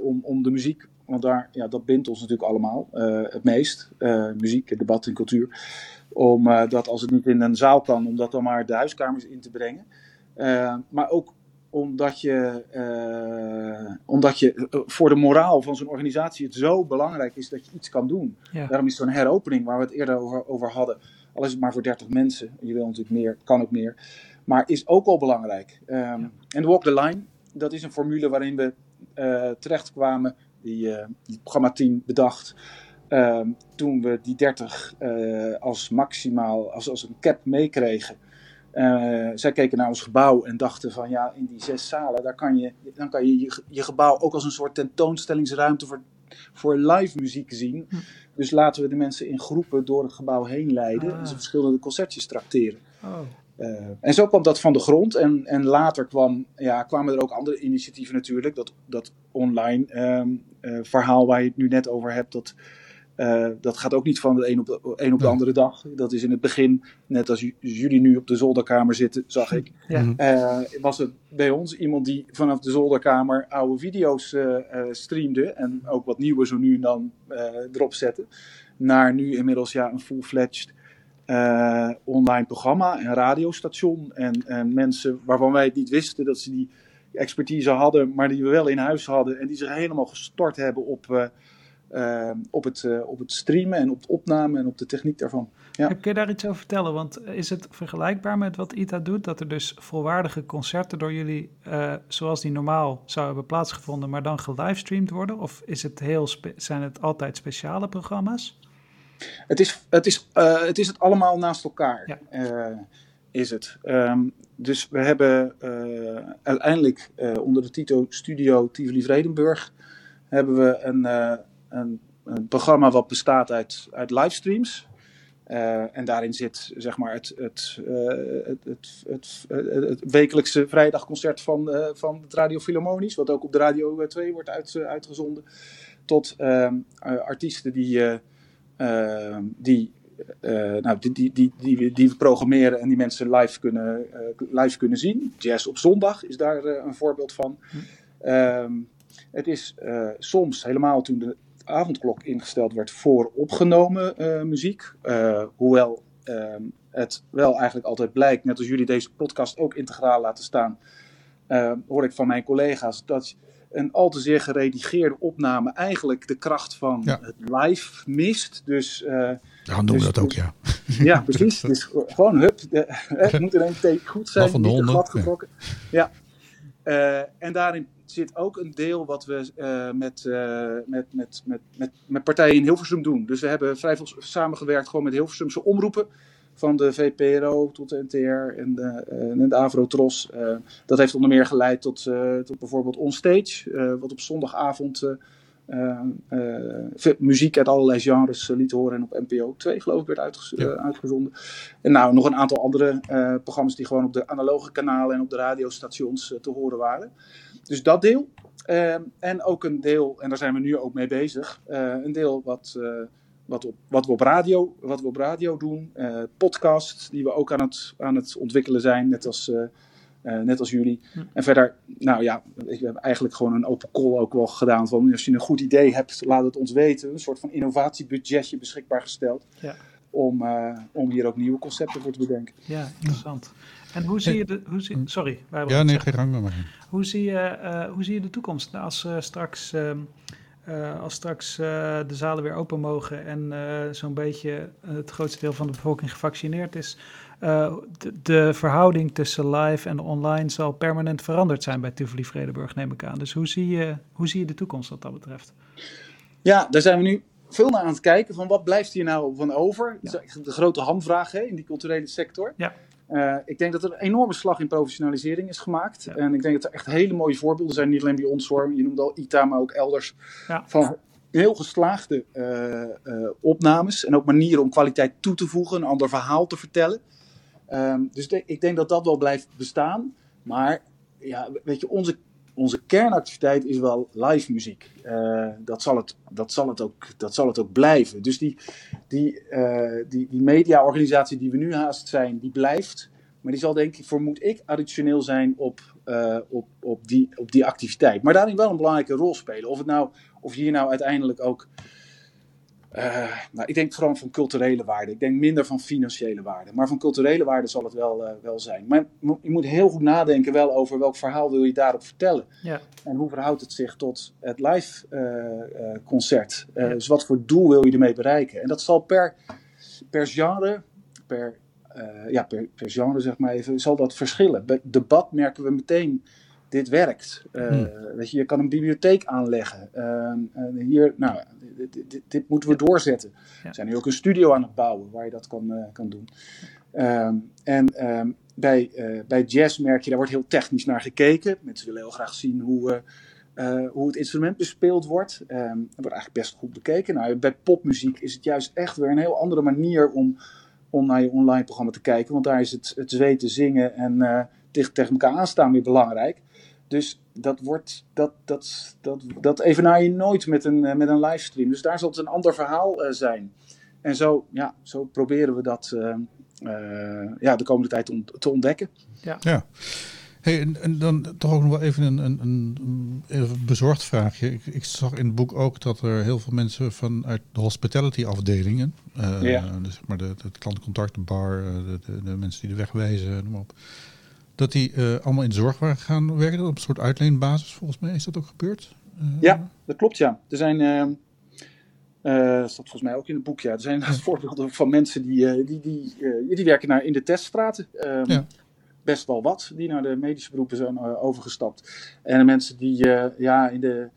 om, om de muziek. Want daar, ja, dat bindt ons natuurlijk allemaal het meest. muziek, debat en cultuur. Om dat als het niet in een zaal kan, om dat dan maar de huiskamers in te brengen. maar ook omdat je, uh, omdat je voor de moraal van zo'n organisatie het zo belangrijk is dat je iets kan doen. Ja. Daarom is zo'n heropening waar we het eerder over, over hadden, al is het maar voor 30 mensen, je wil natuurlijk meer, kan ook meer, maar is ook wel belangrijk. Um, ja. En Walk the Line, dat is een formule waarin we uh, terechtkwamen, die, die programma-team bedacht. Um, toen we die 30 als maximaal, als, als een cap meekregen. Uh, zij keken naar ons gebouw en dachten van ja, in die zes zalen, daar kan je, dan kan je, je je, gebouw ook als een soort tentoonstellingsruimte voor, voor live muziek zien. Hm. Dus laten we de mensen in groepen door het gebouw heen leiden ah. en ze verschillende concertjes tracteren. Oh. Uh, en zo kwam dat van de grond. En, en later kwam, ja, kwamen er ook andere initiatieven natuurlijk. Dat, dat online um, uh, verhaal waar je het nu net over hebt, dat uh, dat gaat ook niet van de een op de, een op de andere dag. Dat is in het begin, net als jullie nu op de zolderkamer zitten, zag ik. *laughs* Ja. Uh, was het bij ons iemand die vanaf de zolderkamer oude video's streamde. En ook wat nieuwe zo nu en dan erop zette. Naar nu inmiddels ja, een full-fledged online programma en radiostation. En, en mensen waarvan wij het niet wisten dat ze die expertise hadden, maar die we wel in huis hadden. En die zich helemaal gestort hebben op uh, op, het, uh, op het streamen en op het opname en op de techniek daarvan. Ja. Kun je daar iets over vertellen? Want is het vergelijkbaar met wat ITA doet? Dat er dus volwaardige concerten door jullie, uh, zoals die normaal zouden hebben plaatsgevonden, maar dan gelivestreamd worden? Of is het heel zijn het altijd speciale programma's? Het is het, is, het, is het allemaal naast elkaar. Ja. Is het. Um, dus we hebben uiteindelijk onder de Tito Studio Tivoli Vredenburg hebben we een, een, een programma wat bestaat uit, uit livestreams. En daarin zit zeg maar het, het, het, het, het, wekelijkse vrijdagconcert van, van het Radio Philharmonisch, wat ook op de Radio 2 wordt uit, uitgezonden. Tot ehm, artiesten die, die, nou, die, die, die, die, die, we programmeren en die mensen live kunnen, live kunnen zien. Jazz op zondag is daar een voorbeeld van. Hm. het is soms helemaal toen de avondklok ingesteld werd voor opgenomen muziek. Hoewel uh, het wel eigenlijk altijd blijkt, net als jullie deze podcast ook integraal laten staan, hoor ik van mijn collega's dat een al te zeer geredigeerde opname eigenlijk de kracht van ja. het live mist. Dus, ja, noemen dus, we dat ook, ja. *laughs* Ja, precies. dus gewoon hup, de, het moet in één take goed zijn, van de niet glad getrokken. Ja. ja. en daarin zit ook een deel wat we uh, met, uh, met, met, met, met, met partijen in Hilversum doen. Dus we hebben vrij veel samengewerkt gewoon met Hilversumse omroepen. Van de VPRO tot de NTR en de, uh, en de Avro-Tros. dat heeft onder meer geleid tot, tot bijvoorbeeld Onstage. wat op zondagavond muziek uit allerlei genres liet horen. En op NPO 2 geloof ik werd uitgez ja. uitgezonden. En nou, nog een aantal andere programma's die gewoon op de analoge kanalen en op de radiostations te horen waren. Dus dat deel. En ook een deel, en daar zijn we nu ook mee bezig, een deel wat, wat, op, wat, we op radio, wat we op radio doen. Uh, podcasts die we ook aan het, aan het ontwikkelen zijn, net als, net als jullie. Hm. En verder, nou ja, ik heb eigenlijk gewoon een open call ook wel gedaan van als je een goed idee hebt, laat het ons weten. Een soort van innovatiebudgetje beschikbaar gesteld. Ja. Om, om hier ook nieuwe concepten voor te bedenken. Ja, interessant. En hoe zie je de. Hoe zie, sorry. Ja, nee, geen gang maar. Hoe zie je, uh, hoe zie je de toekomst als uh, straks. Uh, als straks de zalen weer open mogen en zo'n beetje het grootste deel van de bevolking gevaccineerd is, de, de, verhouding tussen live en online zal permanent veranderd zijn bij Tivoli Vredenburg, neem ik aan. Dus hoe zie je, hoe zie je de toekomst wat dat betreft? Ja, daar zijn we nu veel naar aan het kijken van wat blijft hier nou van over. Ja. Dat is de grote hamvraag hè, in die culturele sector. Ja. Uh, ik denk dat er een enorme slag in professionalisering is gemaakt. En ik denk dat er echt hele mooie voorbeelden zijn, niet alleen bij ons hoor. Je noemde al ITA, maar ook elders. Ja. Van heel geslaagde uh, uh, opnames en ook manieren om kwaliteit toe te voegen, een ander verhaal te vertellen. Um, dus de, ik denk dat dat wel blijft bestaan. Maar ja, weet je, onze onze kernactiviteit is wel live muziek. Uh, dat, zal het, dat, zal het ook, dat zal het ook blijven. Dus die, die, uh, die, die mediaorganisatie die we nu haast zijn, die blijft. Maar die zal denk ik, vermoed ik, additioneel zijn op, uh, op, op, die, op die activiteit. Maar daarin wel een belangrijke rol spelen. Of, het nou, of je hier nou uiteindelijk ook uh, nou, ik denk vooral van culturele waarde. Ik denk minder van financiële waarde. Maar van culturele waarde zal het wel, uh, wel zijn. Maar je moet heel goed nadenken wel over welk verhaal wil je daarop vertellen. Ja. En hoe verhoudt het zich tot het live uh, concert. Dus wat voor doel wil je ermee bereiken. En dat zal per, per genre, per, ja, per, per genre zeg maar even, zal dat verschillen. Bij debat merken we meteen dit werkt. Uh, hmm. weet je, je kan een bibliotheek aanleggen. Uh, hier, nou, dit, dit, dit, moeten we doorzetten. We zijn nu ook een studio aan het bouwen waar je dat kan, uh, kan doen. Ehm, en um, bij, bij jazz merk je, daar wordt heel technisch naar gekeken. Mensen willen heel graag zien hoe, hoe het instrument bespeeld wordt. Um, dat wordt eigenlijk best goed bekeken. Nou, bij popmuziek is het juist echt weer een heel andere manier om, om naar je online programma te kijken. Want daar is het, het zweten, zingen en dicht tegen elkaar aanstaan weer belangrijk. Dus dat wordt, dat, dat, dat, dat evenaar je nooit met een, met een livestream. Dus daar zal het een ander verhaal uh, zijn. En zo, ja, zo proberen we dat uh, uh, ja, de komende tijd on te ontdekken. Ja. ja. Hey, en, en, dan toch ook nog wel even een, een, een, een bezorgd vraagje. Ik, ik, zag in het boek ook dat er heel veel mensen vanuit de hospitality afdelingen, ja. dus zeg maar de, de klantcontact, de bar, de, de, de mensen die de weg wijzen, noem maar op dat die uh, allemaal in de zorg waren gaan werken, op een soort uitleenbasis volgens mij. Is dat ook gebeurd? Uh, ja, dat klopt ja. Er zijn, uh, dat staat volgens mij ook in het boek, ja. Er zijn *laughs* voorbeelden van mensen die, die, die, die werken naar, in de teststraten. ja. Best wel wat, die naar de medische beroepen zijn overgestapt. En mensen die ja, in de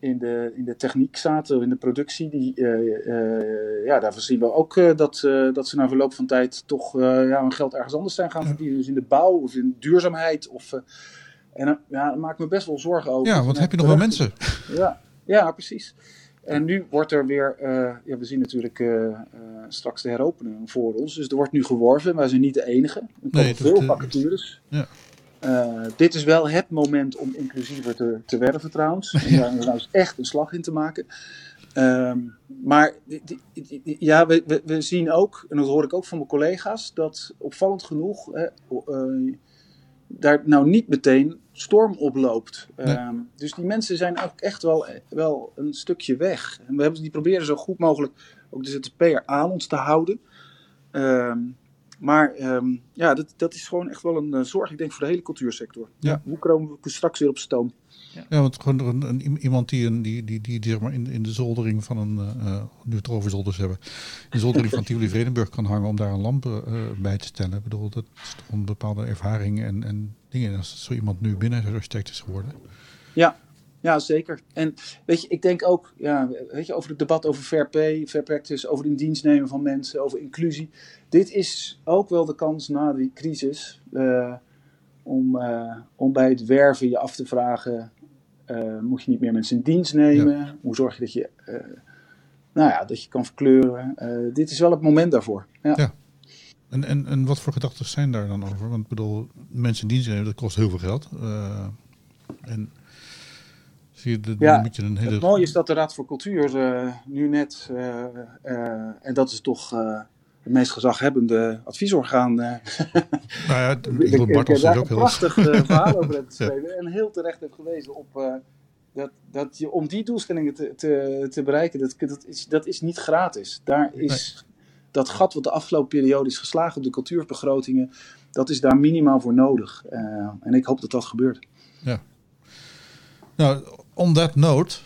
in de, in de techniek zaten, in de productie, die, uh, uh, ja, daarvan zien we ook uh, dat, dat ze na verloop van tijd toch ja, hun geld ergens anders zijn gaan verdienen. Dus in de bouw of in duurzaamheid. Of, en ja, dat maakt me best wel zorgen over. Ja, want heb je nog wel mensen? *laughs* Ja, ja, precies. En nu wordt er weer, ja, we zien natuurlijk straks de heropening voor ons. Dus er wordt nu geworven. Wij zijn niet de enige. Er komen nee, veel vacatures. Ja. Uh, dit is wel het moment om inclusiever te, te werven trouwens. En *laughs* daar nou is echt een slag in te maken. Um, maar ja, we, we, we, zien ook, en dat hoor ik ook van mijn collega's, dat opvallend genoeg hè, uh, daar nou niet meteen storm oploopt. Nee. Um, dus die mensen zijn ook echt wel, wel een stukje weg. En we hebben, die proberen zo goed mogelijk ook de ZZP'er aan ons te houden. Um, maar um, ja, dat, dat is gewoon echt wel een uh, zorg, ik denk, voor de hele cultuursector. Ja. Ja, hoe komen we straks weer op stoom? Ja, ja want gewoon een, een, iemand die, een, die, die, die, die zeg maar in, in de zoldering van een, uh, nu het over zolders hebben, in de zoldering van *laughs* Tivoli Vredenburg kan hangen om daar een lamp uh, bij te stellen. Ik bedoel, dat is toch een bepaalde ervaring en, en dingen. Als zo iemand nu binnenarchitect is geworden. Ja, ja, zeker. En weet je, ik denk ook, ja, weet je, over het debat over fair pay, fair practice, over in dienst nemen van mensen, over inclusie. Dit is ook wel de kans na die crisis uh, om, uh, om bij het werven je af te vragen, uh, moet je niet meer mensen in dienst nemen? Ja. Hoe zorg je dat je, nou ja, dat je kan verkleuren? dit is wel het moment daarvoor. Ja. ja. En, en, en wat voor gedachten zijn daar dan over? Want ik bedoel, mensen in dienst nemen, dat kost heel veel geld. en Zie je, de, ja, moet je een hele... het mooie is dat de Raad voor Cultuur uh, nu net, uh, uh, en dat is toch het meest gezaghebbende adviesorgaan. *laughs* nou ja, *laughs* ik, Bart is ook een heel... prachtig *laughs* verhaal over heeft geschreven en heel terecht heeft gewezen op dat, dat je om die doelstellingen te, te, te bereiken, dat, dat, is, dat is niet gratis. Daar is nee. dat gat wat de afgelopen periode is geslagen op de cultuurbegrotingen, dat is daar minimaal voor nodig. en ik hoop dat dat gebeurt. Ja. Nou, on that note,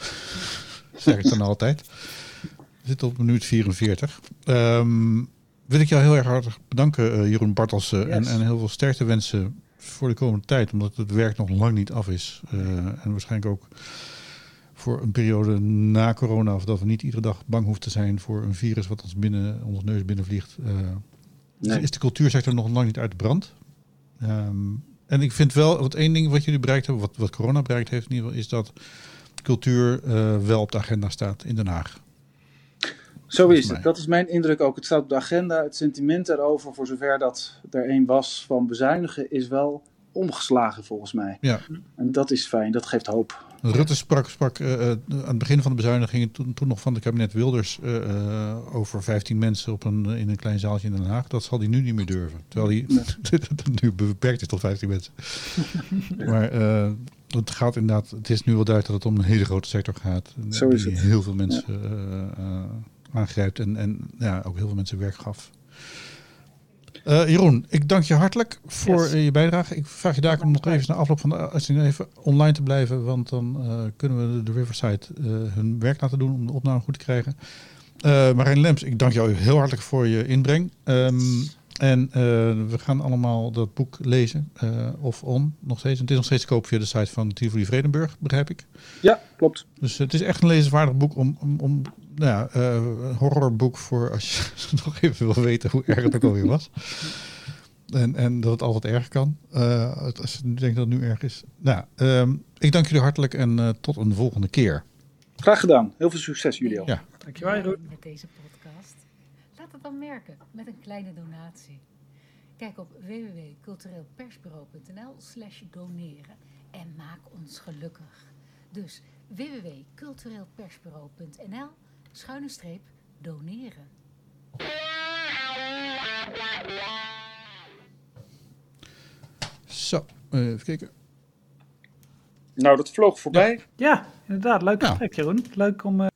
zeg ik dan altijd. We zitten op minuut 44. Um, wil ik jou heel erg hartelijk bedanken, uh, Jeroen Bartels. Uh, yes. en, en heel veel sterkte wensen voor de komende tijd. Omdat het werk nog lang niet af is. Uh, en waarschijnlijk ook voor een periode na corona. Of dat we niet iedere dag bang hoeven te zijn voor een virus wat ons binnen ons neus binnenvliegt. nee. Is de cultuursector nog lang niet uit de brand. Um, en ik vind wel, wat één ding wat jullie bereikt hebben, wat, wat corona bereikt heeft in ieder geval, is dat cultuur uh, wel op de agenda staat in Den Haag. Zo is het. Dat is mijn indruk ook. Het staat op de agenda. Het sentiment daarover, voor zover dat er een was van bezuinigen, is wel omgeslagen volgens mij. Ja. En dat is fijn, dat geeft hoop. Rutte sprak, sprak uh, aan het begin van de bezuinigingen, toen, toen nog van het kabinet Wilders, uh, over 15 mensen op een, in een klein zaaltje in Den Haag. Dat zal hij nu niet meer durven. Terwijl hij nee. *laughs* nu beperkt is tot 15 mensen. *laughs* maar het gaat inderdaad, het is nu wel duidelijk dat het om een hele grote sector gaat. Zo is die het. heel veel mensen ja. aangrijpt en, en ja, ook heel veel mensen werk gaf. Uh, Jeroen, ik dank je hartelijk voor yes. je bijdrage. Ik vraag je daar om nog even na afloop van de uitzending even online te blijven. Want dan uh, kunnen we de Riverside uh, hun werk laten doen om de opname goed te krijgen. Marijn Lems, ik dank jou heel hartelijk voor je inbreng. Um, en we gaan allemaal dat boek lezen. of on, nog steeds. Het is nog steeds te koop via de site van Tivoli Vredenburg, begrijp ik. Ja, klopt. Dus het is echt een lezenswaardig boek om, om, om nou ja, uh, een horrorboek voor als je *laughs* nog even wil weten hoe erg het ook alweer was. En, en dat het altijd erg kan. Uh, als je denkt dat het nu erg is. Nou, um, ik dank jullie hartelijk en uh, tot een volgende keer. Graag gedaan. Heel veel succes jullie al. Ja. Dankjewel Jeroen. Met deze het dan merken met een kleine donatie. Kijk op www.cultureelpersbureau.nl slash doneren en maak ons gelukkig. Dus www.cultureelpersbureau.nl schuine streep doneren. Zo, even kijken. Nou, dat vloog voorbij. Ja, inderdaad. Leuk Ja. gesprek, Jeroen. Leuk om... Uh,